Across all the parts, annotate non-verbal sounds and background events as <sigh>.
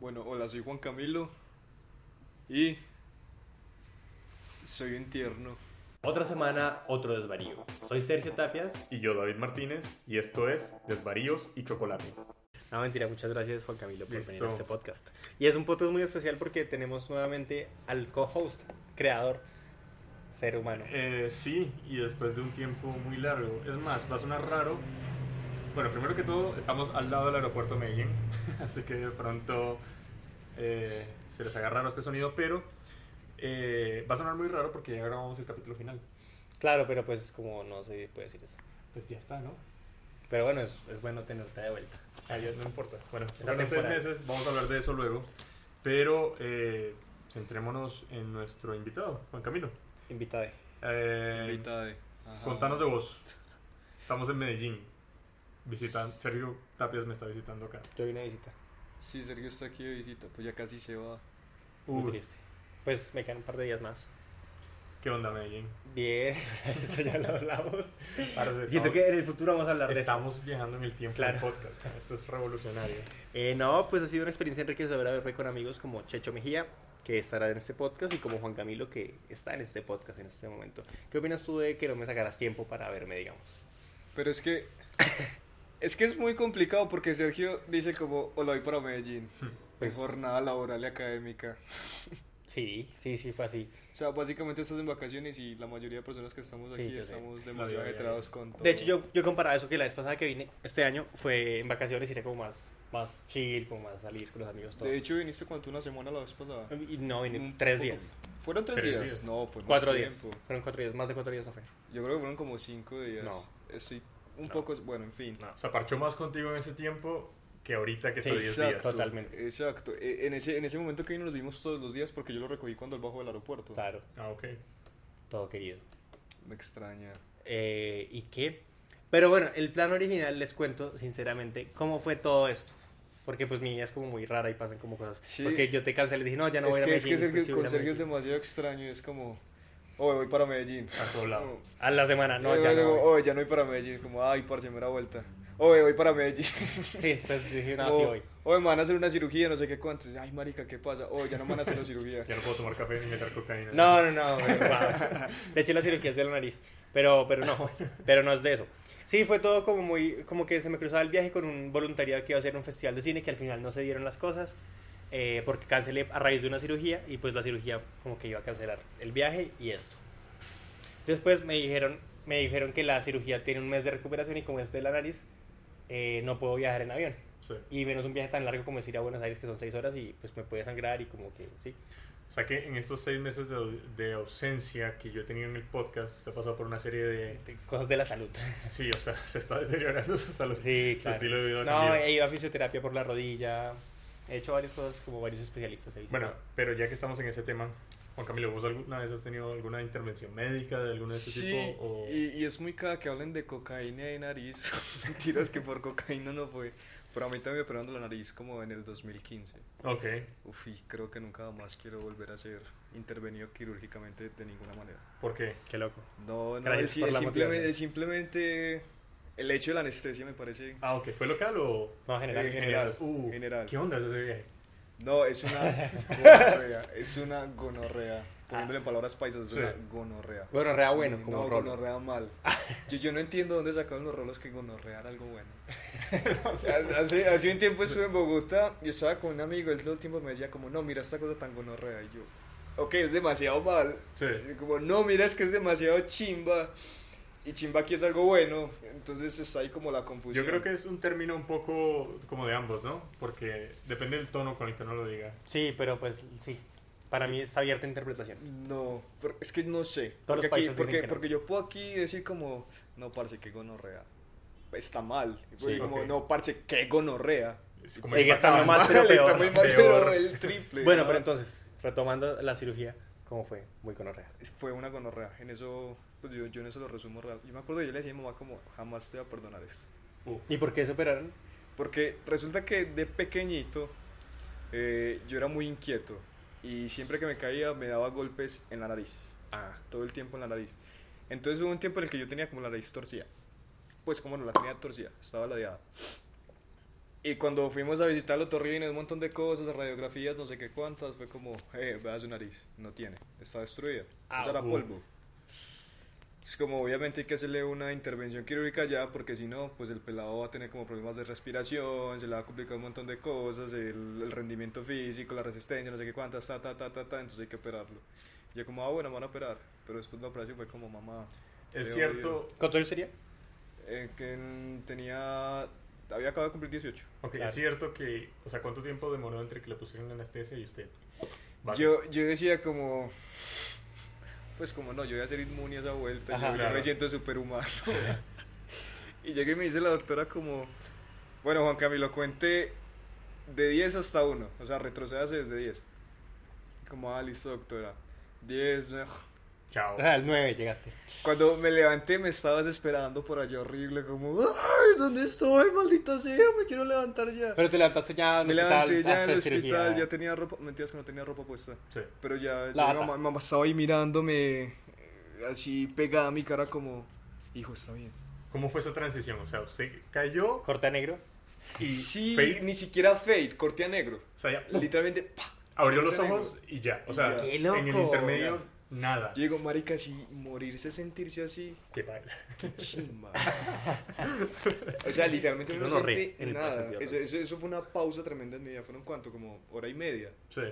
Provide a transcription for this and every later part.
Bueno, hola, soy Juan Camilo y soy un tierno. Otra semana, otro desvarío. Soy Sergio Tapias. Y yo, David Martínez, y esto es Desvaríos y Chocolate. No, mentira, muchas gracias Juan Camilo por venir Listo. a este podcast. Y es un podcast muy especial porque tenemos nuevamente al co-host, creador, ser humano. Eh, sí, y después de un tiempo muy largo. Es más, va a sonar raro. Bueno, primero que todo, estamos al lado del aeropuerto de Medellín, <laughs> así que de pronto eh, se les haga raro este sonido, pero eh, va a sonar muy raro porque ya grabamos el capítulo final. Claro, pero pues como no se puede decir eso. Pues ya está, ¿no? Pero bueno, es, es bueno tenerte de vuelta. Ah, ya no importa. Bueno, en seis meses vamos a hablar de eso luego, pero eh, centrémonos en nuestro invitado, Juan Camilo. Invitade. Eh, Invitada de- Ajá. Contanos de vos. Estamos en Medellín. Visitan, Sergio Tapias me está visitando acá. Yo vine a visita. Sí, Sergio está aquí de visita, pues ya casi se va. Muy Uy, triste. Pues me quedan un par de días más. ¿Qué onda Medellín? Bien, <laughs> eso ya lo hablamos. Parce, Siento estamos- que en el futuro vamos a hablar de esto. estamos viajando en el tiempo Claro. del podcast. Esto es revolucionario. Eh, no, pues ha sido una experiencia enriquecedora verme con amigos como Checho Mejía, que estará en este podcast, y como Juan Camilo, que está en este podcast en este momento. ¿Qué opinas tú de que no me sacaras tiempo para verme, digamos? Pero es que <laughs> es que es muy complicado porque Sergio dice como, hola, voy para Medellín. <laughs> Pues- jornada laboral y académica. <laughs> Sí, sí, sí, fue así. O sea, básicamente estás en vacaciones y la mayoría de personas que estamos Sí, aquí sé. estamos demasiado vida ajetreados con todo. De hecho, yo, yo comparaba eso que la vez pasada que vine, este año, fue en vacaciones y era como más, más chill, como más salir con los amigos, todo. De hecho, viniste cuánto una semana la vez pasada. y no, vine Un tres poco- días, ¿Fueron tres, Tres días? días. No, fue más cuatro días. tiempo. Fueron cuatro días, más de cuatro días no fue. Yo creo que fueron como cinco días. No. Estoy un No. poco, bueno, en fin. No, se parchó más contigo en ese tiempo que ahorita que Sí, está 10 exacto. días. Totalmente. Exacto. E- En ese, en ese momento que vino nos vimos todos los días porque yo lo recogí cuando él bajó del aeropuerto. Claro, Ah, ok. todo querido. Me extraña. Eh, ¿Y qué? Pero bueno, el plan original les cuento sinceramente cómo fue todo esto. Porque pues mi vida es como muy rara y pasan como cosas. Sí. Porque yo te cancelé y dije, no, ya no es voy a ir a que, es Medellín. que con ir a Sergio es Medellín. demasiado extraño. Es como, oh, voy para Medellín. A todo lado. No. <laughs> A la semana, no, Eh, ya no. oh, ya no voy para Medellín. Como, ay, parce, me da vuelta. Oh, voy para Medellín. Sí, después dije, no, sí voy. oh, me van a hacer una cirugía, no sé qué cuántos. Ay, marica, ¿qué pasa? Oh, ya no me van a hacer la cirugía. <laughs> Ya no puedo tomar café ni meter cocaína. No, no, no. wow. <laughs> De hecho, la cirugía es de la nariz. Pero, pero no, pero no es de eso. Sí, fue todo como muy, como que se me cruzaba el viaje con un voluntariado que iba a ser un festival de cine que al final no se dieron las cosas eh, porque cancelé a raíz de una cirugía y pues la cirugía como que iba a cancelar el viaje y esto. Después me dijeron, me dijeron que la cirugía tiene un mes de recuperación y como es de la nariz, eh, no puedo viajar en avión. Sí. Y menos un viaje tan largo como es ir a Buenos Aires que son seis horas y pues me puede sangrar y como que sí. O sea que en estos seis meses de, de ausencia que yo he tenido en el podcast, usted ha pasado por una serie de... de Cosas de la salud. <laughs> Sí, o sea, se está deteriorando su salud. Sí, Su claro. estilo de vida No, he ido a fisioterapia por la rodilla. He hecho varias cosas como varios especialistas. he. Bueno, pero ya que estamos en ese tema, Juan Camilo, ¿vos alguna vez has tenido alguna intervención médica de alguno de este Sí, tipo? O... y, y es muy cada que hablen de cocaína y nariz. <laughs> Mentiras que por cocaína no fue. Pero a mí también me operaron la nariz como en el 2015. Ok, Uf, y creo que nunca más quiero volver a ser intervenido quirúrgicamente de ninguna manera. ¿por qué? Qué loco. No, no, el, el la simplemente, el simplemente el hecho de la anestesia me parece Ah, ok, ¿fue local o...? No, general. Eh, general. Uh, general. ¿Qué onda es ese viaje? No, es una <laughs> gonorrea, es una gonorrea. Poniéndole en palabras paisas, es Sí. una gonorrea. Gonorrea bueno, un- como No, rolo. gonorrea mal. Yo, yo no entiendo dónde sacaron los rolos que gonorrea era algo bueno. <laughs> hace, hace un tiempo estuve en Bogotá y estaba con un amigo, él todo el tiempo me decía como, no, mira esta cosa tan gonorrea. Y yo, ok, es demasiado mal. Sí. Y como, no, mira, es que es demasiado chimba. Y chimba aquí es algo bueno. Entonces está ahí como la confusión. Yo creo que es un término un poco como de ambos, ¿no? Porque depende del tono con el que uno lo diga. Sí, pero pues sí. Para mí es abierta interpretación. No, pero es que no sé. Todos Porque, los aquí, países dicen porque, que no. porque yo puedo aquí decir como, no, parce, que gonorrea. Está mal. Sí, como, ok. no, parce, que gonorrea. Es como Sigue el- estando mal, pero está peor. muy mal, Peor. pero el triple. Bueno, ¿no? pero entonces, retomando la cirugía, ¿cómo fue? Muy conorrea. Fue una gonorrea. En eso, pues yo, yo en eso lo resumo real. Yo me acuerdo, yo le decía a mi mamá como, jamás te voy a perdonar esto. ¿Y por qué se operaron? Porque resulta que de pequeñito eh, yo era muy inquieto. Y siempre que me caía me daba golpes en la nariz. Ah, todo el tiempo en la nariz. Entonces hubo un tiempo en el que yo tenía como la nariz torcida. Pues como no la tenía torcida, estaba ladeada. Y cuando fuimos a visitar el otorrino, un montón de cosas, radiografías, no sé qué cuántas, fue como, eh, vea su nariz, no tiene, está destruida. Ah, Eso era uh. polvo. Es como, obviamente hay que hacerle una intervención quirúrgica ya, porque si no, pues el pelado va a tener como problemas de respiración, se le va a complicar un montón de cosas, el, el rendimiento físico, la resistencia, no sé qué cuántas, ta, ta, ta, ta, ta, entonces hay que operarlo. Y yo como, ah, bueno, me van a operar. Pero después la operación fue como, mamá. Es cierto. ¿Cuánto sería? Eh, que en- tenía, había acabado de cumplir 18. ok, Claro. es cierto que, o sea, ¿cuánto tiempo demoró entre que le pusieron la anestesia y usted? Vale. Yo, yo decía como, pues como no, yo voy a ser inmune a esa vuelta, Ajá. yo, Claro. me siento superhumano. <laughs> y llegué y me dice la doctora como, bueno Juan Camilo, cuente de 10 hasta 1, o sea, retrocédase desde 10. Como, ah, listo doctora, 10, nueve. Chao. Ah, al 9 llegaste. Cuando me levanté me estabas esperando por allá horrible, como, ay, ¿dónde estoy, maldita sea? Me quiero levantar ya. Pero te levantaste ya en me el hospital. levanté ya en el cirugía. hospital, ya tenía ropa, mentiras que no tenía ropa puesta. Sí. Pero ya, La ya bata. mamá, mamá estaba ahí mirándome, así pegada a mi cara como, hijo, está bien. ¿Cómo fue esa transición? O sea, usted cayó Corte a negro. y sí, fade, ni siquiera fade, corte a negro. o sea, ya. Literalmente, ¡pa! abrió los ojos y ya. O sea, Y ya. ¡Qué en el intermedio, nada. Yo digo, marica, si morirse, sentirse así, Qué baila. qué chimba. o sea, literalmente no en el nada. Eso, eso, eso fue una pausa tremenda en mi vida. ¿Fueron cuánto? Como hora y media. Sí.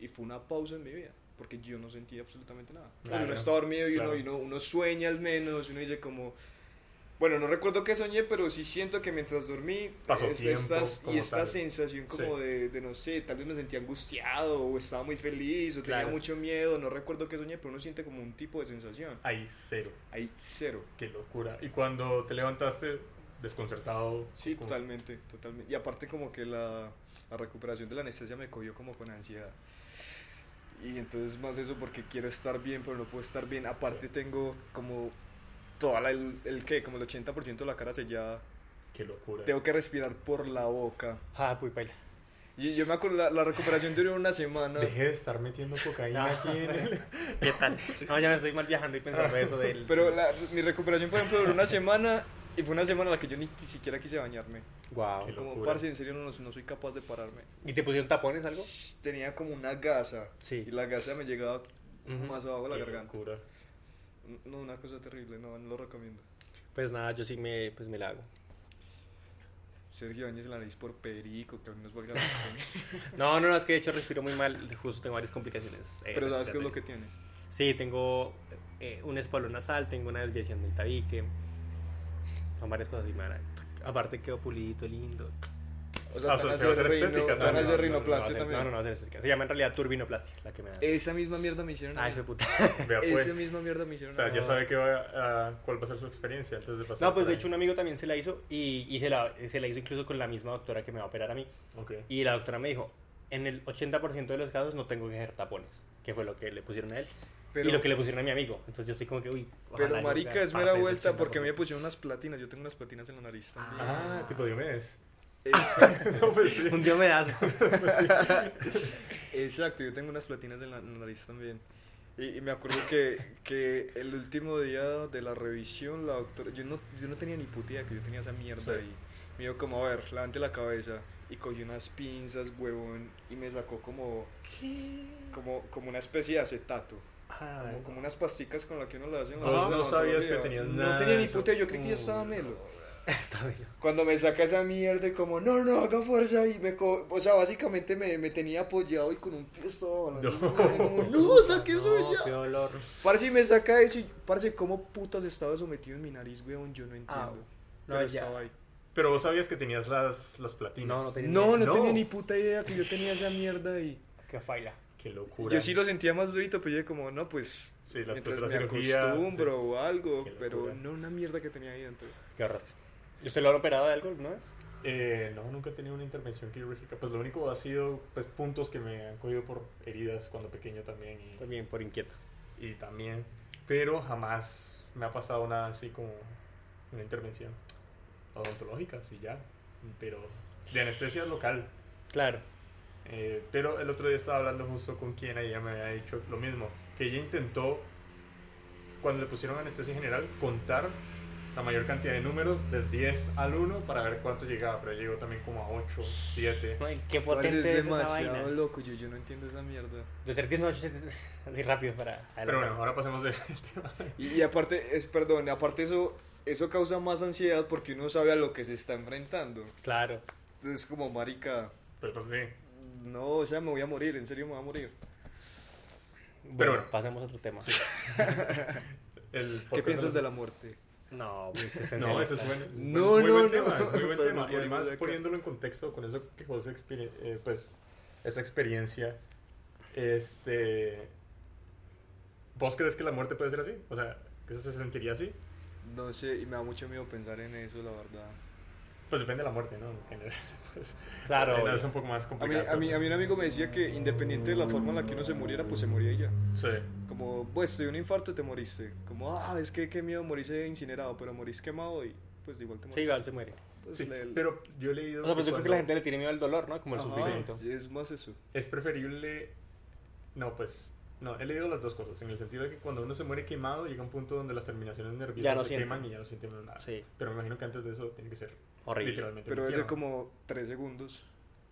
Y fue una pausa en mi vida. Porque yo no sentía absolutamente nada. Pues Claro. uno está dormido y, uno, Claro. y uno, uno sueña al menos. Y uno dice como... Bueno, no recuerdo qué soñé, pero sí siento que mientras dormí... Pasó es- tiempo, estas- y esta tal. sensación como Sí. de, de, no sé, tal vez me sentía angustiado o estaba muy feliz o tenía mucho miedo. No recuerdo qué soñé, pero uno siente como un tipo de sensación. Ahí cero. Hay cero. Qué locura. Y cuando te levantaste, desconcertado. Sí, totalmente, totalmente. Y aparte como que la, la recuperación de la anestesia me cogió como con ansiedad. Y entonces más eso porque quiero estar bien, pero no puedo estar bien. Aparte tengo como toda la, el, el que, como el 80% de la cara sellada. Qué locura. Tengo que respirar por la boca. Ah, pues baila. Y yo me acuerdo, la, la recuperación duró una semana. Deje de estar metiendo cocaína No. aquí en el... <laughs> ¿Qué tal? No, ya me estoy mal viajando y pensando eso del. Pero la- mi recuperación, por ejemplo, duró una semana y fue una semana en la que yo ni siquiera quise bañarme. Wow. Qué Como, parce, en serio no, no soy capaz de pararme. ¿Y te pusieron tapones algo? Tenía como una gasa. Sí. Y la gasa me llegaba Ujú. más abajo de la Qué garganta. locura. No, una cosa terrible, no, no lo recomiendo. Pues nada, yo sí me, pues me la hago. Sergio Áñez la nariz por perico, que a mí nos la pena. <laughs> No, no, no, es que de hecho respiro muy mal. Justo tengo varias complicaciones. eh, Pero ¿sabes qué es lo que tienes? Sí, tengo eh, un espolón nasal, tengo una desviación del tabique. Son varias cosas y me a- Aparte quedó pulidito, lindo. O sea, Ah, te van a o sea, se va a hacer hacer rino- estética te van a también. hacer No, rinoplastia no, también. No, no, no, no, se llama en realidad turbinoplastia, la que me da. Esa misma mierda me hicieron Ay, fue puta. <laughs> Vea pues. Esa misma mierda me O hicieron sea, a mí. ya sabe que va a, cuál va a ser su experiencia antes de pasar. No, pues de ahí. hecho un amigo también se la hizo y, y se, la, se la hizo incluso con la misma doctora que me va a operar a mí. Ok. Y la doctora me dijo, en el 80% de los casos no tengo que hacer tapones, que fue lo que le pusieron a él. Pero, y lo que le pusieron a mi amigo. Entonces yo estoy como que, uy. pero marica, sea es mera vuelta porque a mí me 80%. pusieron unas platinas. Yo tengo unas platinas en la nariz también. Ah, tipo Diomedes. <laughs> No, pues sí. Un día me das. <laughs> exacto, yo tengo unas platinas en la, nariz también. Y, y me acuerdo que, que el último día de la revisión, la doctora, yo no, yo no tenía ni puta idea que yo tenía esa mierda Sí. ahí. Me dijo como, a ver, levante la cabeza. Y cogió unas pinzas, huevón, y me sacó como, como, como una especie de acetato. Como, como unas pasticas con las que uno lo hace en la Vos salsa no de sabías que tenías No nada tenía ni puta yo creí que ya Uy, estaba no. melo. <laughs> Está bien. Cuando me saca esa mierda y como, no, no, haga fuerza y me... co- O sea, básicamente me, me tenía apoyado y con un pie estaba No. No, como, <laughs> no, saque eso No, ya. qué dolor. Parce, y me saca eso y, parce, ¿cómo putas estaba sometido en mi nariz, weón? Yo no entiendo. Ah, no, Pero ya. estaba ahí. Pero vos sabías que tenías las, las platinas. No, no tenía- No, no, No. tenía ni puta idea que yo tenía esa mierda ahí. Qué faila. Qué locura. Yo sí lo sentía más durito, pero yo como, no, pues... Sí, las me cirugía, acostumbro sí. o algo, pero no una mierda que tenía ahí dentro. Qué horror. ¿Y usted lo han operado de algo alguna vez? Eh, no, nunca he tenido una intervención quirúrgica. Pues lo único ha sido pues, puntos que me han cogido por heridas cuando pequeño también. Y, También por inquieto. y también. Pero jamás me ha pasado nada así como una intervención odontológica, sí, ya. Pero de anestesia local. Claro. Eh, pero el otro día estaba hablando justo con quien ella me había dicho lo mismo, que ella intentó, cuando le pusieron anestesia general, contar la mayor cantidad de números del 10 al 1 para ver cuánto llegaba, pero llegó también como a 8, 7. Ay, qué potente es es esa demasiado vaina. loco, yo, yo no entiendo esa mierda. De ser 10 noches así rápido para Pero bueno, ahora pasemos del <laughs> tema. Y, y aparte, es perdón, aparte eso, eso causa más ansiedad porque uno sabe a lo que se está enfrentando. Claro. Entonces como marica, Pues, pues sí. no, o sea, me voy a morir, en serio me voy a morir. Bueno, bueno. pasemos a otro tema. <laughs> El ¿Qué piensas de la muerte? No, No, eso es existencialista. buen, No, muy no, buen no. tema, muy buen <laughs> tema. Y además poniéndolo en contexto con eso que José eh, pues esa experiencia, este, ¿vos crees que la muerte puede ser así? O sea, que eso se sentiría así? No sé, y me da mucho miedo pensar en eso, la verdad. Pues depende de la muerte, ¿no? En general, <laughs> pues, Claro, es un poco más A mí, complicado. a, mí, a mí un amigo me decía que independiente de la forma en la que uno se muriera, pues se moría ya. Sí. Como, pues, dio un infarto te moriste. Como, ah, es que qué miedo morirse incinerado, pero morís quemado y pues igual te Sí, morís. igual se muere. Entonces, Sí, le- pero yo he leído O sea, pues yo creo que la gente le tiene miedo al dolor, ¿no? Como el Ajá, sufrimiento. sí, es más eso. es preferible... No, pues... No, he leído las dos cosas, en el sentido de que cuando uno se muere quemado llega un punto donde las terminaciones nerviosas Ya no se siente. queman y ya no sienten nada. Sí. Pero me imagino que antes de eso tiene que ser Horrible. literalmente Pero debe ser como tres segundos. Pues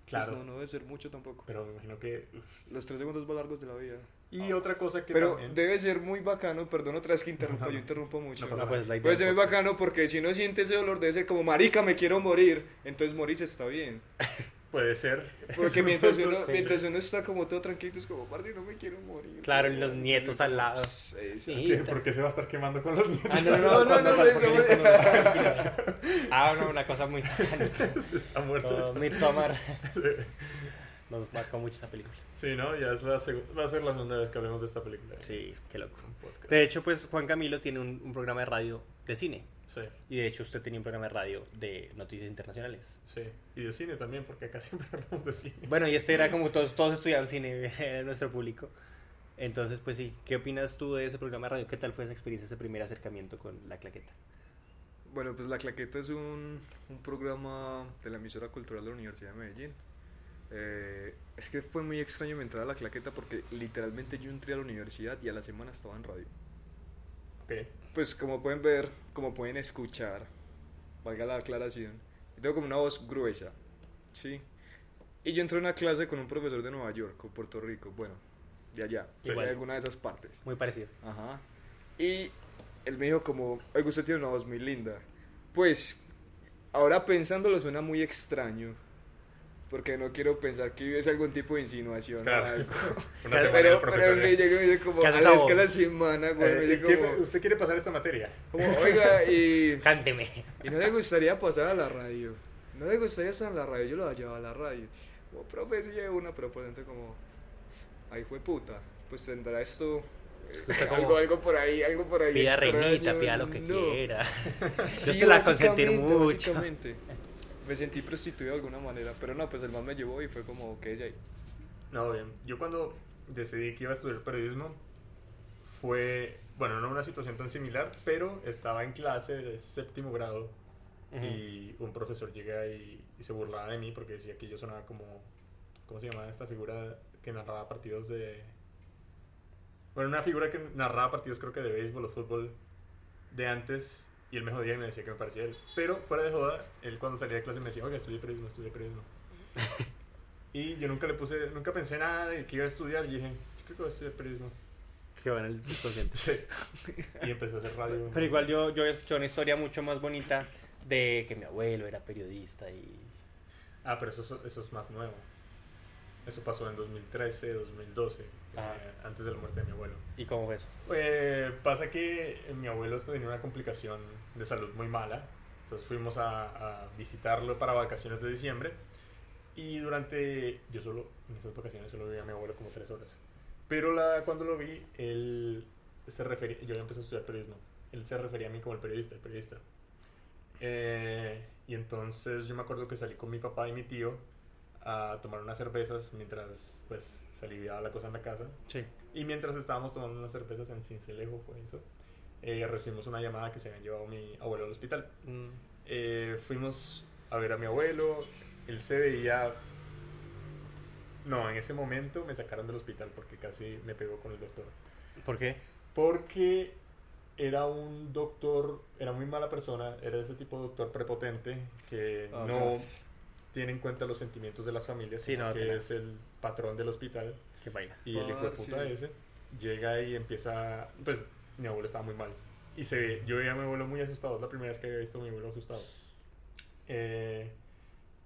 Claro. no, no debe ser mucho tampoco. Pero me imagino que... uf. Los tres segundos más largos de la vida. Y otra cosa que Pero también... debe ser muy bacano, perdón otra vez que interrumpa, <laughs> yo interrumpo mucho. No pasa No, pues la idea Puede ser muy bacano porque si uno siente ese dolor debe ser como, marica, me quiero morir. Entonces morirse está bien. <laughs> Puede ser. Porque <laughs> mientras uno, Sí. mientras uno está como todo tranquilo, es como, parce, no me quiero morir. Claro, y los nietos al lado. Sí, sí. Sí. ¿Por qué se va a estar quemando con los niños? Ah, no, no, No, no. Ah, no, una cosa muy satánica. <laughs> Se está muerto. Midsommar. Nos marcó mucho esa película. Sí, ¿no? Ya es la va a ser la segunda vez que hablemos de esta película. Sí, qué loco. De hecho, pues Juan Camilo tiene un, un programa de radio de cine. Sí, Y de hecho usted tenía un programa de radio de noticias internacionales. sí. Y de cine también, porque acá <laughs> siempre hablamos de cine. Bueno, y este era como todos, todos estudiaban cine <laughs> nuestro público. Entonces, pues sí, ¿qué opinas tú de ese programa de radio? ¿Qué tal fue esa experiencia, ese primer acercamiento con la claqueta? Bueno, pues La Claqueta es un, un programa de la emisora cultural de la Universidad de Medellín. Eh, es que fue muy extraño mi entrada a La Claqueta porque literalmente yo entré a la universidad y a la semana estaba en radio. Ok. Pues como pueden ver, como pueden escuchar, valga la aclaración, tengo como una voz gruesa, ¿sí? Y yo entré a una clase con un profesor de Nueva York o Puerto Rico, bueno, de allá, de alguna de esas partes. Muy parecido. Ajá. Y él me dijo como, oiga, usted tiene una voz muy linda. Pues, ahora pensándolo suena muy extraño. Porque no quiero pensar que es algún tipo de insinuación Claro. o algo. <laughs> Una <laughs> pero, pero me llega y me dice como, ¿Qué a la esa escala voz? semana, güey, me Eh, dice ¿qué- como, ¿Usted quiere pasar esta materia? como, oiga, <laughs> y, Cánteme. y no le gustaría pasar a la radio. No le gustaría estar en la radio, yo lo llevaba a la radio. Como, profe, sí hay una, pero por dentro como, ay, fue puta, pues tendrá esto... eh, algo, algo por ahí, algo por ahí. Pida reinita, pida lo que no. quiera. Sí, Yo te la consentir básicamente, mucho. Me sentí prostituido de alguna manera, pero no, pues el man me llevó y fue como ella ahí. No, bien. Yo cuando decidí que iba a estudiar periodismo fue, bueno, no una situación tan similar, pero estaba en clase de séptimo grado Ujú. y un profesor llega y, y se burlaba de mí porque decía que yo sonaba como, ¿cómo se llamaba esta figura que narraba partidos de... Bueno, una figura que narraba partidos creo que de béisbol o fútbol de antes y él me jodía y me decía que me parecía él. Pero fuera de joda, él cuando salía de clase me decía, oiga, estudié periodismo, estudié periodismo. <laughs> y yo nunca le puse, nunca pensé nada de que iba a estudiar y dije, yo creo que voy a estudiar periodismo. Qué bueno el subconsciente. Sí. Y empecé a hacer radio. Pero igual yo, yo he escuchado una historia mucho más bonita de que mi abuelo era periodista y... Ah, pero eso, es- eso es más nuevo. Eso pasó en 2013, 2012, Ah. eh, antes de la muerte de mi abuelo. ¿Y cómo fue eso? Eh, pasa que eh, mi abuelo tenía una complicación de salud muy mala. Entonces fuimos a, a visitarlo para vacaciones de diciembre. Y durante. Yo solo. En esas vacaciones solo vi a mi abuelo como tres horas. Pero la, cuando lo vi, él se refería. Yo ya empecé a estudiar periodismo. Él se refería a mí como el periodista, el periodista. Eh, y entonces yo me acuerdo que salí con mi papá y mi tío a tomar unas cervezas mientras pues se aliviaba la cosa en la casa. Sí. Y mientras estábamos tomando unas cervezas en Cincelejo, fue eso, eh, recibimos una llamada que se habían llevado mi abuelo al hospital. Mm. Eh, fuimos a ver a mi abuelo, él se veía... No, en ese momento me sacaron del hospital porque casi me pegó con el doctor. ¿Por qué? Porque era un doctor, era muy mala persona, era ese tipo de doctor prepotente que Ah, no. Tiene en cuenta los sentimientos de las familias, Sí, sino no, que es el patrón del hospital. Qué vaina. Y el hijo de puta Parce. ese llega y empieza. Pues mi abuelo estaba muy mal. Y se ve, yo veía a mi abuelo muy asustado. Es la primera vez que había visto a mi abuelo asustado. Eh,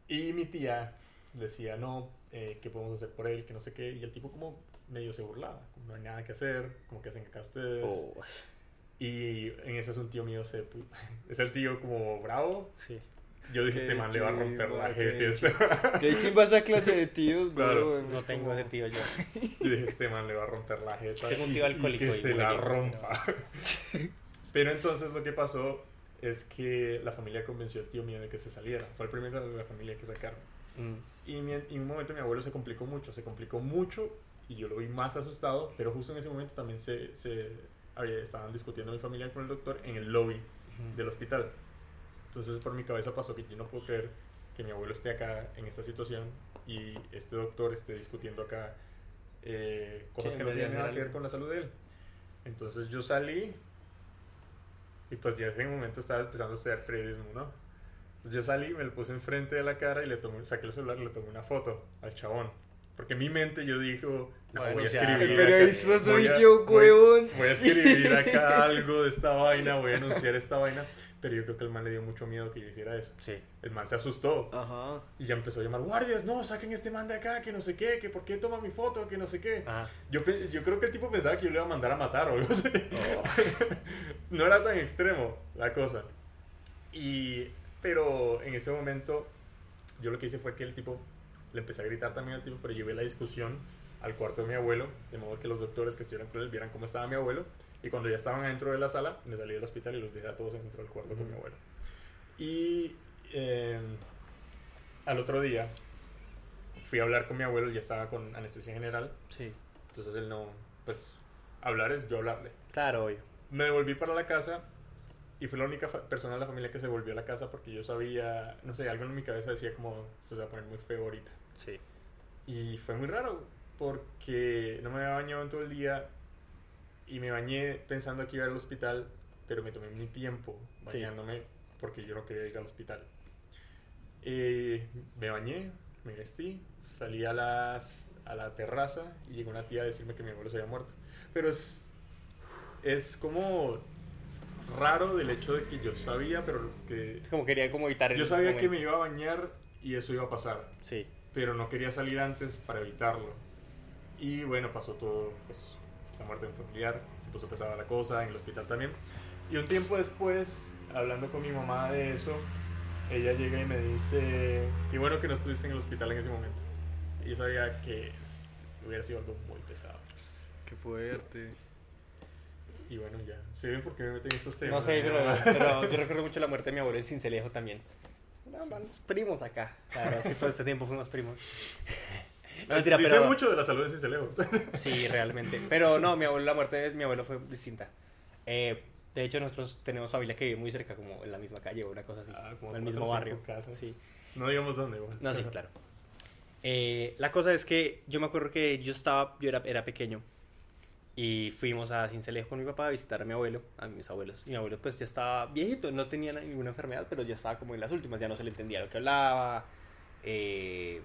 y mi tía decía, no, eh, ¿qué podemos hacer por él? Que no sé qué. Y el tipo, como medio se burlaba. Como no hay nada que hacer. Como que hacen acá ustedes. Oh, Y en ese es un tío mío. Se, <laughs> es el tío como bravo. sí. Yo dije, este man le va a romper la jeta. qué Este <laughs> ¿Qué chimba esa clase de tíos, Claro. No tengo como- ese tío yo. <laughs> Yo dije, este man le va a romper la jeta. Tengo un y- tío y alcohólico que y se la rompa. <laughs> Pero entonces lo que pasó es que la familia convenció al tío mío de que se saliera. Fue el primero de la familia que sacaron. Mm. Y mi- en un momento mi abuelo se complicó mucho, se complicó mucho y yo lo vi más asustado, pero justo en ese momento también se, se había- estaban discutiendo mi familia con el doctor en el lobby del hospital. Entonces por mi cabeza pasó que yo no puedo creer que mi abuelo esté acá en esta situación y este doctor esté discutiendo acá eh, cosas que no tienen nada que ver con la salud de él. Entonces yo salí y pues yo en ese momento estaba empezando a estudiar periodismo, ¿no? Entonces yo salí, me lo puse enfrente de la cara y le tomé, saqué el celular y le tomé una foto al chabón. Porque en mi mente yo dijo, no, Bueno, voy a escribir. Acá- voy a- voy-. Voy a escribir acá algo de esta vaina, voy a anunciar esta vaina. Pero yo creo que el man le dio mucho miedo que yo hiciera eso. Sí. El man se asustó Ajá. y ya empezó a llamar guardias, no, saquen este man de acá, que no sé qué, que por qué toma mi foto, que no sé qué. Ajá. Yo, pe- yo creo que el tipo pensaba que yo le iba a mandar a matar o algo así. Oh. <laughs> no era tan extremo la cosa. Y, pero en ese momento, yo lo que hice fue que el tipo, le empecé a gritar también al tipo, pero llevé la discusión al cuarto de mi abuelo, de modo que los doctores que estuvieran con él vieran cómo estaba mi abuelo. Y cuando ya estaban adentro de la sala, me salí del hospital y los dejé a todos dentro del cuarto con mi abuelo. Y eh, al otro día, fui a hablar con mi abuelo, ya estaba con anestesia general. Sí. Entonces él no, pues hablar es yo hablarle. Claro, obvio. Me devolví para la casa y fui la única persona de la familia que se volvió a la casa porque yo sabía, no sé, algo en mi cabeza decía como, esto se va a poner muy feo ahorita. Sí. Y fue muy raro porque no me había bañado en todo el día y me bañé pensando que iba al hospital, pero me tomé mi tiempo Sí. bañándome porque yo no quería ir al hospital. Eh, me bañé, me vestí, salí a, las, a la terraza y llegó una tía a decirme que mi abuelo se había muerto. Pero es, es como raro del hecho de que yo sabía, pero que... Como quería como evitar el Yo sabía que momento. me iba a bañar y eso iba a pasar Sí. pero no quería salir antes para evitarlo. Y bueno, pasó todo, pues, esta muerte de un familiar, se puso pesada la cosa, en el hospital también. Y un tiempo después, hablando con mi mamá de eso, ella llega y me dice, qué bueno que no estuviste en el hospital en ese momento. Y yo sabía que hubiera sido algo muy pesado. Qué fuerte. Y bueno, ya, ¿se ven por qué me meten estos No temas? sé, pero, <laughs> pero yo recuerdo mucho la muerte de mi abuelo en Cincelejo también. No, man, primos acá. La verdad es que todo este tiempo fuimos primos. No, mentira, Dice pero... mucho de la salud de Cincelejo. <laughs> Sí, realmente. Pero no, mi abuelo, la muerte de mi abuelo fue distinta. Eh, de hecho, nosotros tenemos familia que vive muy cerca, como en la misma calle o una cosa así. Ah, como en el mismo barrio. Sí. no digamos dónde, bueno. No, sí, <laughs> claro. Eh, la cosa es que yo me acuerdo que yo estaba, yo era, era pequeño y fuimos a Cincelejo con mi papá a visitar a mi abuelo, a mis abuelos. Y mi abuelo pues ya estaba viejito, no tenía ninguna enfermedad, pero ya estaba como en las últimas, ya no se le entendía lo que hablaba. eh,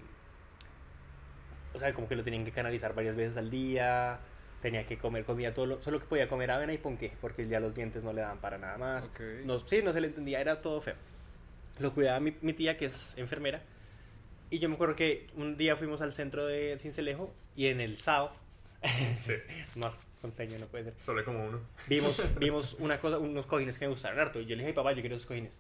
o sea, como que lo tenían que canalizar varias veces al día. Tenía que comer comida, todo lo- solo que podía comer avena y ponqué, porque ya los dientes no le daban para nada más. Ok. No, sí, no se le entendía, era todo feo. Lo cuidaba mi, mi tía, que es enfermera. Y yo me acuerdo que un día fuimos al centro de Cincelejo y en el SAO, <laughs> Sí, más conseño no puede ser, solo como uno. vimos, <laughs> vimos una cosa, unos cojines que me gustaron harto. Y yo le dije, "Ay, papá, yo quiero esos cojines.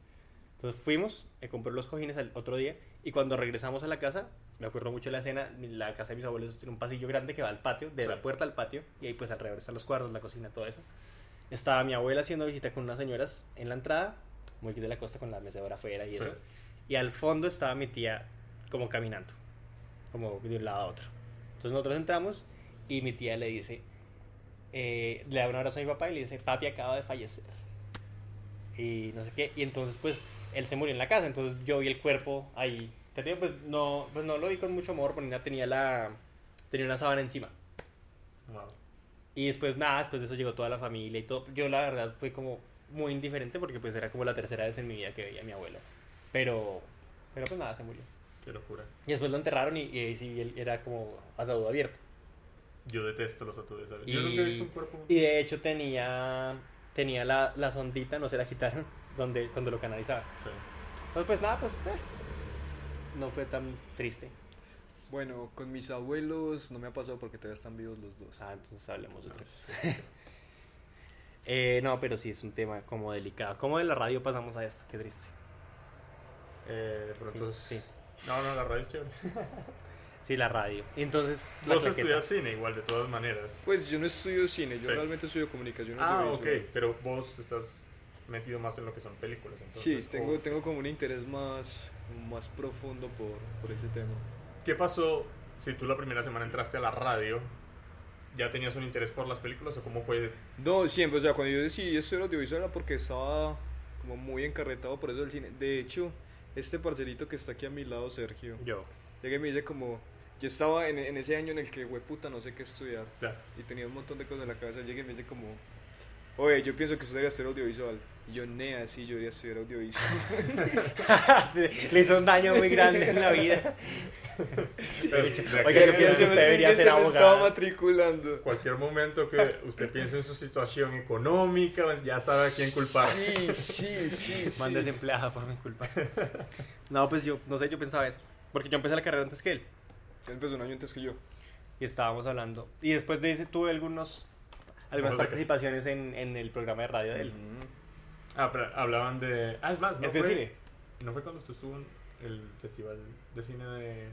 Entonces fuimos, me compré los cojines al otro día y cuando regresamos a la casa, me acuerdo mucho de la escena, la casa de mis abuelos tiene un pasillo grande que va al patio, de Sí. la puerta al patio, y ahí pues alrededor están los cuartos, la cocina, todo eso. Estaba mi abuela haciendo visita con unas señoras en la entrada, muy de la costa con la mecedora afuera y Sí. eso. Y al fondo estaba mi tía como caminando, como de un lado a otro. Entonces nosotros entramos y mi tía le dice, eh, le da un abrazo a mi papá y le dice, papi acaba de fallecer. Y no sé qué. Y entonces pues él se murió en la casa, entonces yo vi el cuerpo ahí. Te digo, pues no, pues no lo vi con mucho amor, porque tenía la tenía una sábana encima. Wow. Y después nada, después de eso llegó toda la familia y todo. Yo la verdad fue como muy indiferente porque pues era como la tercera vez en mi vida que veía a mi abuelo. Pero, pero pues nada, se murió. Qué locura. Y después lo enterraron y, y, sí, él era como ataúd abierto. Yo detesto los ataúdes abiertos. Y, Yo nunca he visto un cuerpo. y de hecho tenía, tenía la, la sondita, no se la quitaron, donde, cuando lo canalizaba. Sí. Entonces pues nada, pues eh, no fue tan triste. Bueno, con mis abuelos no me ha pasado porque todavía están vivos los dos. Ah, entonces hablemos de otra cosa. <laughs> Eh, no, pero sí es un tema como delicado. ¿Cómo de la radio pasamos a esto? Qué triste. Eh, de pronto. Sí, sí. No, no, la radio es chévere. <laughs> Sí, la radio. Entonces. Vos estudias cine igual, de todas maneras. Pues yo no estudio cine, yo Sí. realmente estudio comunicación. Ah, ok. Pero vos estás metido más en lo que son películas. Sí, Entonces, tengo, o- tengo como un interés más, más profundo por, por ese tema. ¿Qué pasó si tú la primera semana entraste a la radio? ¿Ya tenías un interés por las películas o cómo fue? No, siempre, o sea, cuando yo decidí estudiar audiovisual era porque estaba como muy encarretado por eso del cine. De hecho, este parcerito que está aquí a mi lado, Sergio, Yo. llega y me dice como, yo estaba en, en ese año en el que, puta, no sé qué estudiar. Claro. Y tenía un montón de cosas en la cabeza. Llega y me dice como, oye, yo pienso que usted debería estudiar audiovisual. Y yo, nea, sí, yo debería estudiar audiovisual. <laughs> Le hizo un daño muy grande en la vida. Pero, "Oiga, yo pienso que usted debería ser me estaba abogado". matriculando. Cualquier momento que usted piense en su situación económica, ya sabe a quién culpar. Sí, sí, sí. <laughs> sí. Man desempleada por mi culpa. No, pues yo, no sé, yo pensaba eso. Porque yo empecé la carrera antes que él. Él empezó un año antes que yo. Y estábamos hablando. Y después de ese tuve algunos, algunas participaciones en, en el programa de radio de él. Ah, pero hablaban de. Ah, es más, ¿no es de fue, cine. ¿No fue cuando usted estuvo en el festival de cine de.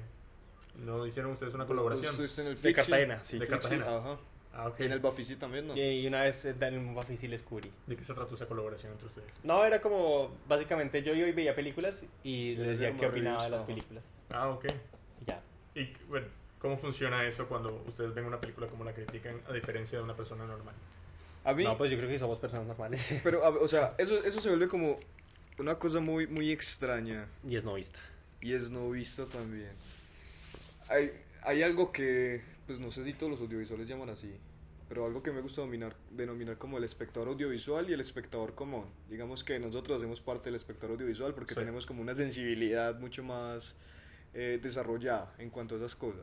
¿No hicieron ustedes una colaboración? En el De. Cartagena, sí. De Cartagena. Ajá. Ah, ok. Y en el Bafisi también, ¿no? Y, una vez eh, en un Buffy sí le descubrí. ¿De qué se trató esa colaboración entre ustedes? No, era como, básicamente yo iba y veía películas y Y le les decía qué opinaba de las películas. Ah, ok. Y ya. ¿Y bueno, cómo funciona eso cuando ustedes ven una película como la critican a diferencia de una persona normal? A mí, No, pues yo creo que somos personas normales. <laughs> pero, a- o sea, eso, eso se vuelve como una cosa muy, muy extraña. y es novista. Y es no visto también. Hay, hay algo que, pues no sé si todos los audiovisuales llaman así, pero algo que me gusta dominar, denominar como el espectador audiovisual y el espectador común. Digamos que nosotros hacemos parte del espectador audiovisual porque Sí. tenemos como una sensibilidad mucho más eh, desarrollada en cuanto a esas cosas.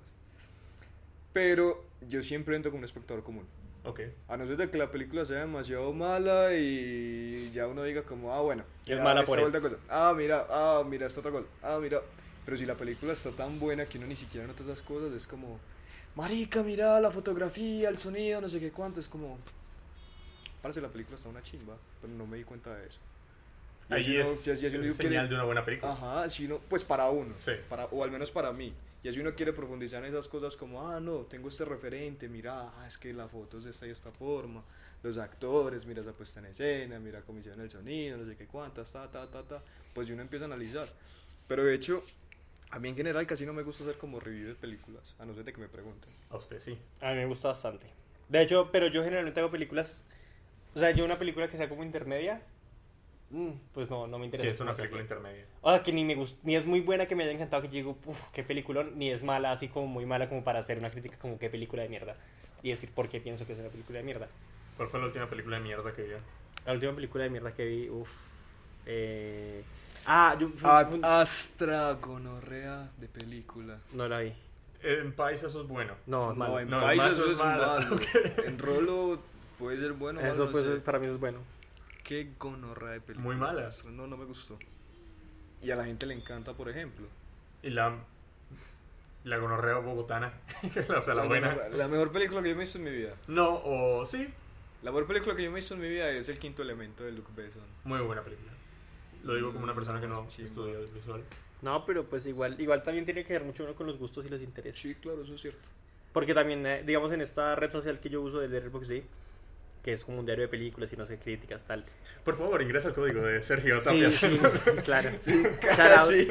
Pero yo siempre entro como un espectador común. Ok. A no ser de que la película sea demasiado mala y ya uno diga como, ah, bueno. Es mala por cosa. Ah, mira, ah, mira, esta otra cosa. Ah, mira. Pero si la película está tan buena que uno ni siquiera nota esas cosas, es como, marica, mira la fotografía, el sonido, no sé qué cuánto. Es como, parece la película está una chimba, pero no me di cuenta de eso. Ahí es, así uno es señal de una buena película. Ajá, si uno, pues para uno, Sí. para, o al menos para mí. Y así uno quiere profundizar en esas cosas como, ah, no, tengo este referente, mira, ah, es que la foto es de esta y esta forma, los actores, mira esa puesta en escena, mira cómo hicieron el sonido, no sé qué cuántas, ta, ta, ta, ta. Pues y uno empieza a analizar. Pero de hecho, a mí en general casi no me gusta hacer como review de películas, a no ser de que me pregunten. A usted sí. A mí me gusta bastante. De hecho, pero yo generalmente hago películas. O sea, yo una película que sea como intermedia. Mm, pues no, no me Sí, interesa. es una película intermedia. O sea, que ni me gusta, ni es muy buena que me haya encantado, que yo digo, uff, qué peliculón, ni es mala, así como muy mala como para hacer una crítica como qué película de mierda. Y decir por qué pienso que es una película de mierda. ¿Cuál fue la última película de mierda que vio? La última película de mierda que vi, uff. Eh... Ah, yo. Ad Astra gonorrea de película. No la vi. En paisa eso es bueno. No, es No, malo. en No, país eso es malo. malo. <laughs> En rolo puede ser bueno. o malo, Eso no pues sé. para mí eso es bueno. Qué gonorrea de película. Muy mala. No, no me gustó. Y a la gente le encanta, por ejemplo. Y la, la gonorrea bogotana. <laughs> o sea, la buena. mejor, la mejor película que yo me he visto en mi vida. No, o sí, La mejor película que yo me he visto en mi vida es El Quinto Elemento de Luc Besson. muy buena película. Lo digo como una persona que no Sí, estudia visual. No, pero pues igual, igual también tiene que ver mucho uno con los gustos y los intereses. Sí, claro, eso es cierto. Porque también, eh, digamos, en esta red social que yo uso de Letterboxd, que es como un diario de películas y no sé, críticas, tal. Por favor, ingresa el código de Sergio Sí, Tapia. sí, claro. Shout <laughs> out, Sí.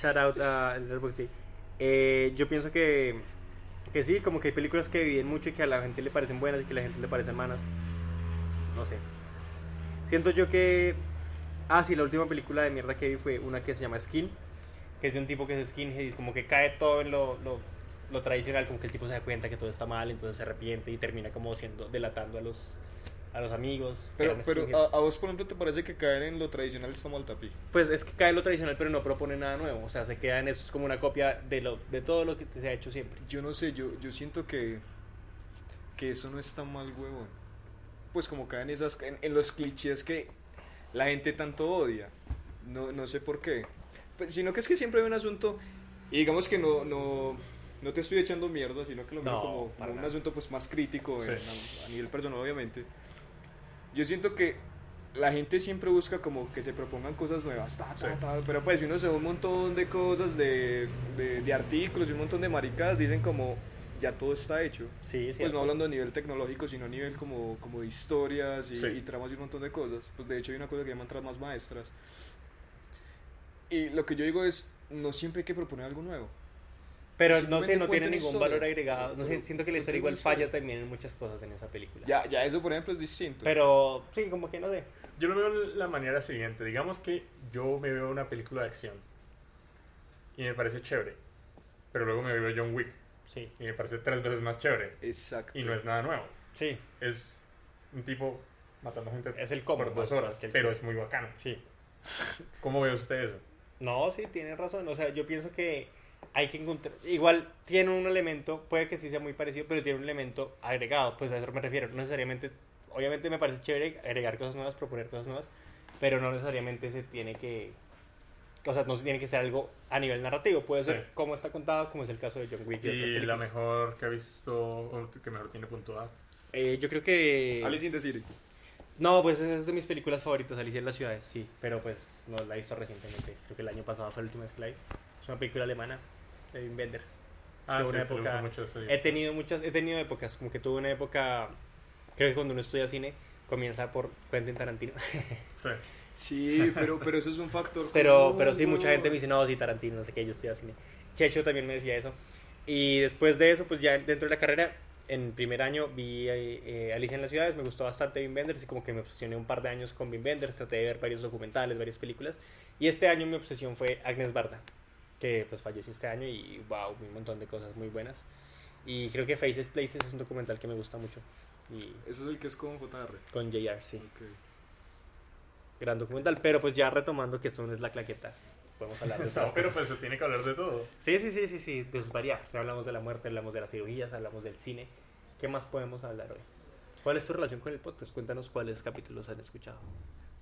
shout out a Letterboxd. Eh, yo pienso que, que sí, como que hay películas que viven mucho y que a la gente le parecen buenas y que a la gente le parecen malas. No sé. Siento yo que... Ah, sí, la última película de mierda que vi fue una que se llama Skin, que es de un tipo que es skinhead y como que cae todo en lo, lo, lo tradicional, como que el tipo se da cuenta que todo está mal, entonces se arrepiente y termina como siendo, delatando a los, a los amigos. Pero, pero a, vos, por ejemplo, ¿te parece que caer en lo tradicional está mal tapi? Pues es que cae en lo tradicional, pero no propone nada nuevo. O sea, se queda en eso, es como una copia de, lo, de todo lo que se ha hecho siempre. Yo no sé, yo, yo siento que, que eso no está mal, huevo. Pues como caen esas, en, en los clichés que la gente tanto odia. No, no sé por qué. Pues, sino que es que siempre hay un asunto, y digamos que no, no, no te estoy echando mierda, sino que lo veo como, un asunto pues más crítico a, nivel personal, obviamente. Yo siento que la gente siempre busca como que se propongan cosas nuevas, pero pues si uno se ve un montón de cosas, de, de, artículos y un montón de maricadas, dicen como ya todo está hecho. Sí, pues no hablando a nivel tecnológico, sino a nivel como, como de historias y, y, tramas y un montón de cosas. Pues de hecho hay una cosa que llaman tramas maestras. Y lo que yo digo es, no siempre hay que proponer algo nuevo. Pero no sé, no tiene ningún valor agregado. No sé, siento que la historia igual falla también en muchas cosas en esa película. Ya, ya eso por ejemplo es distinto. Pero sí, como que no sé. Yo lo veo de la manera siguiente. Digamos que yo me veo una película de acción y me parece chévere. Pero luego me veo John Wick. Sí. Y me parece tres veces más chévere. Exacto. Y no es nada nuevo. Sí. Es un tipo matando gente es el por dos horas, pero es muy bacano. Sí. ¿Cómo ve usted eso? No, sí, tiene razón. O sea, yo pienso que hay que encontrar. Igual tiene un elemento, puede que sí sea muy parecido, pero tiene un elemento agregado. Pues a eso me refiero. No necesariamente. Obviamente me parece chévere agregar cosas nuevas, proponer cosas nuevas, pero no necesariamente se tiene que. O sea, no se tiene que ser algo a nivel narrativo. Puede ser como está contado, como es el caso de John Wick. ¿Y, y la mejor que ha visto, o que mejor tiene puntuado? Eh, yo creo que. Alice in the City. No, pues es de mis películas favoritas, Alicia en las ciudades, sí, pero pues no la he visto recientemente. Creo que el año pasado fue la última vez que la vi. Es una película alemana de Wim Wenders. Ah, sí, una época, mucho he tenido muchas, he tenido épocas, como que tuve una época, creo que cuando uno estudia cine comienza por Quentin Tarantino. <laughs> sí. Sí, <laughs> pero, pero eso es un factor. Pero, pero sí, mucha gente me dice, no, sí, Tarantino, no sé qué, yo estudio cine. Checho también me decía eso. Y después de eso, pues ya dentro de la carrera en primer año vi eh, Alicia en las ciudades, me gustó bastante Wim Wenders y como que me obsesioné un par de años con Wim Wenders, traté de ver varios documentales, varias películas y este año mi obsesión fue Agnes Barda, que pues falleció este año y wow, un montón de cosas muy buenas y creo que Faces Places es un documental que me gusta mucho. Y Eso es el que es con JR. Con JR, sí. Gran documental, pero pues ya retomando que esto no es la claqueta, podemos hablar de <laughs> todo. pero pues se tiene que hablar de todo. Sí, sí, sí, sí, sí, pues variar. Hablamos de la muerte, hablamos de las cirugías, hablamos del cine. ¿Qué más podemos hablar hoy? ¿Cuál es tu relación con el podcast? Cuéntanos cuáles capítulos han escuchado.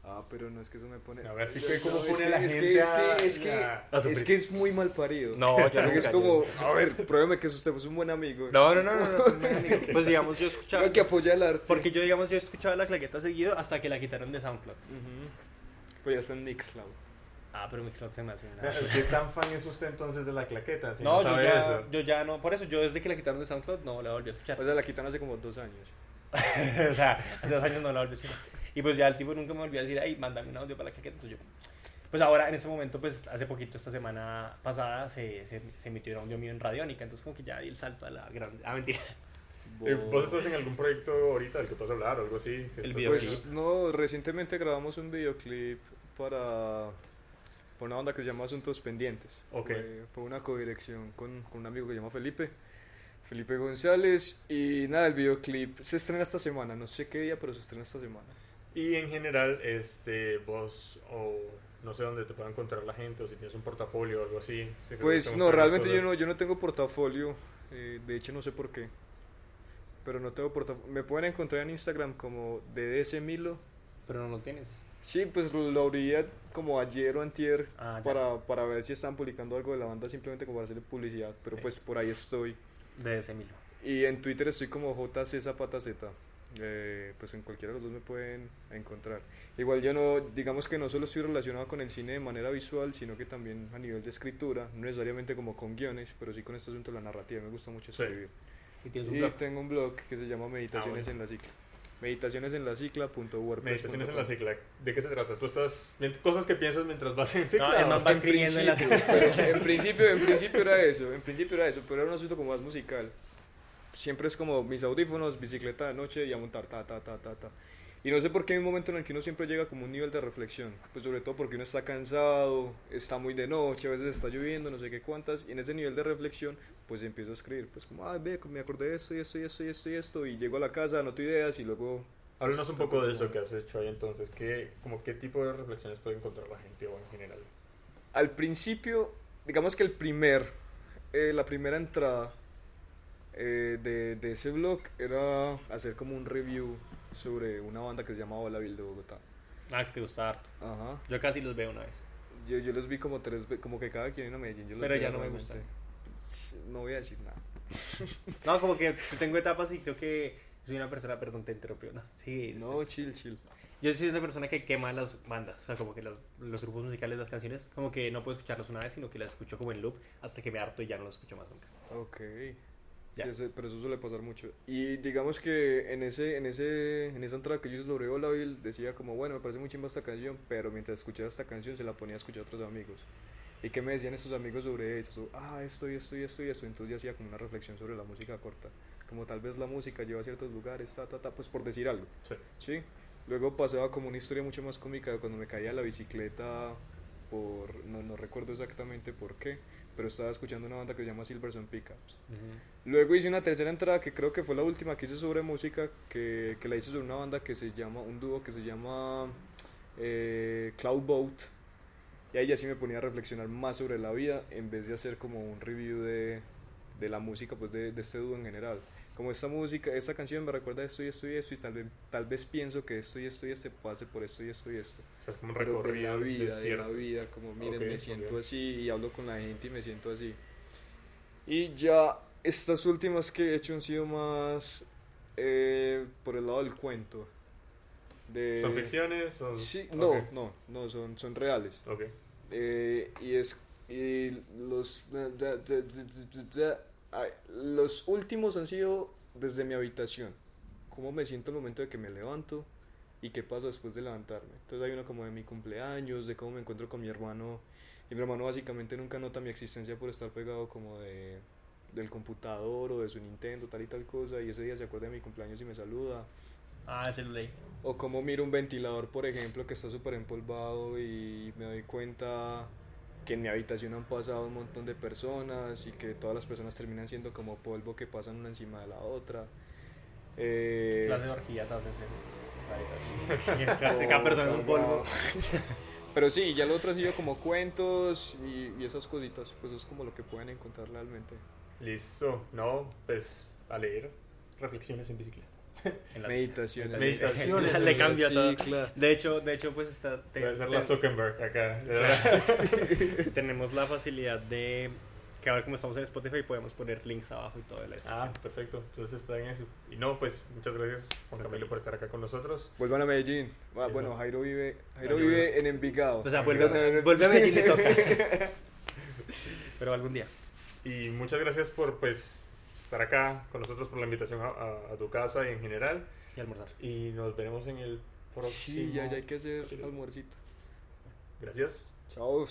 Ah, pero no es que eso me pone. A ver si que como pone la gente. Es que, es que, es muy mal parido. No, yo no. Es como, a ver, pruébeme que usted es un buen amigo. No, no, no, no. pues digamos, yo escuchaba. <laughs> Hay que apoyar el arte. Porque yo, digamos, yo escuchaba la claqueta seguido hasta que la quitaron de SoundCloud. Pues ya está en Mixcloud. Ah, pero Mixcloud se me hace ¿Qué tan fan es usted entonces de la claqueta? no, yo, ya, yo ya no. Por eso, yo desde que la quitaron de SoundCloud no la volví a escuchar. O sea, la quitaron hace como dos años. <laughs> o sea, hace dos años no la volví a escuchar. Y pues ya el tipo nunca me volvió a decir, ay, mándame un audio para la claqueta. Entonces yo. Pues ahora, en este momento, pues hace poquito, esta semana pasada, se, se, se emitió un audio mío en Radiónica. Entonces, como que ya di el salto a la gran. Ah, mentira. Eh, ¿Vos estás en algún proyecto ahorita del que puedas hablar o algo así? El pues no, recientemente grabamos un videoclip para por una onda que se llama Asuntos Pendientes. Okay. Fue, una codirección con, con un amigo que se llama Felipe. Felipe González y nada, el videoclip se estrena esta semana, no sé qué día, pero se estrena esta semana. Y en general, este, vos o no sé dónde te pueda encontrar la gente o si tienes un portafolio o algo así. pues no, realmente yo no, yo no tengo portafolio, eh, de hecho no sé por qué, pero no tengo portafolio. Me pueden encontrar en Instagram como DDS Milo. Pero no lo tienes. Sí, pues lo abrí como ayer o antier ah, para, para, ver si están publicando algo de la banda simplemente como para hacerle publicidad, pero pues por ahí estoy. De ese milo. Y en Twitter estoy como JC Zapata Z. Eh, pues en cualquiera de los dos me pueden encontrar. Igual yo no, digamos que no solo estoy relacionado con el cine de manera visual, sino que también a nivel de escritura, no necesariamente como con guiones, pero sí con este asunto de la narrativa, me gusta mucho escribir. ¿Y, un tengo un blog que se llama Meditaciones ah, en la Cicla. Meditaciones en la cicla.wordpress. Meditaciones en la cicla. ¿De qué se trata? Tú estás. Cosas que piensas mientras vas en cicla. No, escribiendo en la cicla. <laughs> en, principio, en principio era eso. En principio era eso, pero era un asunto como más musical. Siempre es como mis audífonos, bicicleta de noche y a montar, ta, ta, ta, ta, ta. Y no sé por qué hay un momento en el que uno siempre llega como un nivel de reflexión, pues sobre todo porque uno está cansado, está muy de noche, a veces está lloviendo, no sé qué cuántas, y en ese nivel de reflexión pues empiezo a escribir, pues como, ay, ve, me acordé de esto y esto y esto y esto y esto, y llego a la casa, anoto ideas y luego... Háblanos un poco de eso que has hecho ahí entonces, ¿qué, como qué tipo de reflexiones puede encontrar la gente o en general? Al principio, digamos que el primer, eh, la primera entrada eh, de, de ese blog era hacer como un review sobre una banda que se llama Olaville de Bogotá. Ah, que te gusta harto. Ajá. Yo casi los veo una vez. Yo, yo los vi como tres veces, como que cada quien en a Medellín. Yo los Pero ya no me realmente. gustan. Pues, No voy a decir nada. <laughs> No, como que tengo etapas y creo que soy una persona, perdón, te interrumpí. No, sí, No, chill, chill. Yo soy una persona que quema las bandas, o sea, como que los, los grupos musicales, las canciones, como que no puedo escucharlos una vez, sino que las escucho como en loop hasta que me harto y ya no los escucho más nunca. Ok. Sí, eso- pero eso suele pasar mucho. Y digamos que en ese en ese en esa entrada que yo hice sobre Olaville decía como, bueno, me parece muy chimba esta canción, pero mientras escuchaba esta canción se la ponía a escuchar a otros amigos. ¿Y qué me decían estos amigos sobre eso? Ah, esto y esto y esto y esto. Entonces yo hacía como una reflexión sobre la música corta. Como tal vez la música lleva a ciertos lugares, ta, ta, ta, pues por decir algo. Sí. Sí. Luego pasaba como una historia mucho más cómica de cuando me caía la bicicleta por no, no recuerdo exactamente por qué, pero estaba escuchando una banda que se llama Silverson Pickups. Luego hice una tercera entrada que creo que fue la última que hice sobre música, que, que la hice sobre una banda que se llama, un dúo que se llama eh, Cloud Boat. Y ahí ya sí me ponía a reflexionar más sobre la vida en vez de hacer como un review de, de la música, pues de, de este dúo en general. Como esta música, esta canción me recuerda esto y esto y esto, y tal vez, tal vez pienso que esto y esto y este pase por esto y esto y esto. O sea, es como un de recorrido la vida, de la vida, como miren, me siento así y hablo con la gente y me siento así. Y ya estas últimas que he hecho han sido más eh, por el lado del cuento. De, ¿Son ficciones? Son... Sí, no, no, no, son, son reales. Ok. Eh, y es y los los últimos han sido desde mi habitación. Cómo me siento el momento de que me levanto y qué pasa después de levantarme. Entonces hay uno como de mi cumpleaños de cómo me encuentro con mi hermano. Y mi hermano básicamente nunca nota mi existencia por estar pegado como de del computador o de su Nintendo tal y tal cosa. Y ese día se acuerda de mi cumpleaños y me saluda. Ah, ese lo leí. o como miro un ventilador, por ejemplo, que está súper empolvado y me doy cuenta que en mi habitación han pasado un montón de personas y que todas las personas terminan siendo como polvo que pasan una encima de la otra. Eh, Clase de orgías haces en... <laughs> Cada persona es un polvo. Pero sí, ya lo otro ha sido como cuentos y, y esas cositas, pues es como lo que pueden encontrar realmente. Listo. No, pues a leer reflexiones en bicicleta. <laughs> En las- Meditaciones. Meditaciones. Le cambia Sí, todo. claro. De hecho, de hecho, pues está... te- Puede ser la Zuckerberg acá. <laughs> <laughs> tenemos la facilidad de que ahora como estamos en Spotify podemos poner links abajo y todo el eso. ah, perfecto. Entonces está en eso. Y no, pues muchas gracias Juan Camilo por estar acá con nosotros. Vuelvan a Medellín. Ah, bueno, Jairo vive, Jairo vive en Envigado. O sea, vuelve, no, no. vuelve a Medellín le toca. Pero algún día. Y muchas gracias por pues estar acá con nosotros por la invitación a, a- a tu casa y en general. Y almorzar. Y nos veremos en el próximo. Sí, ya, ya hay que hacer almuercito. Gracias. Chao.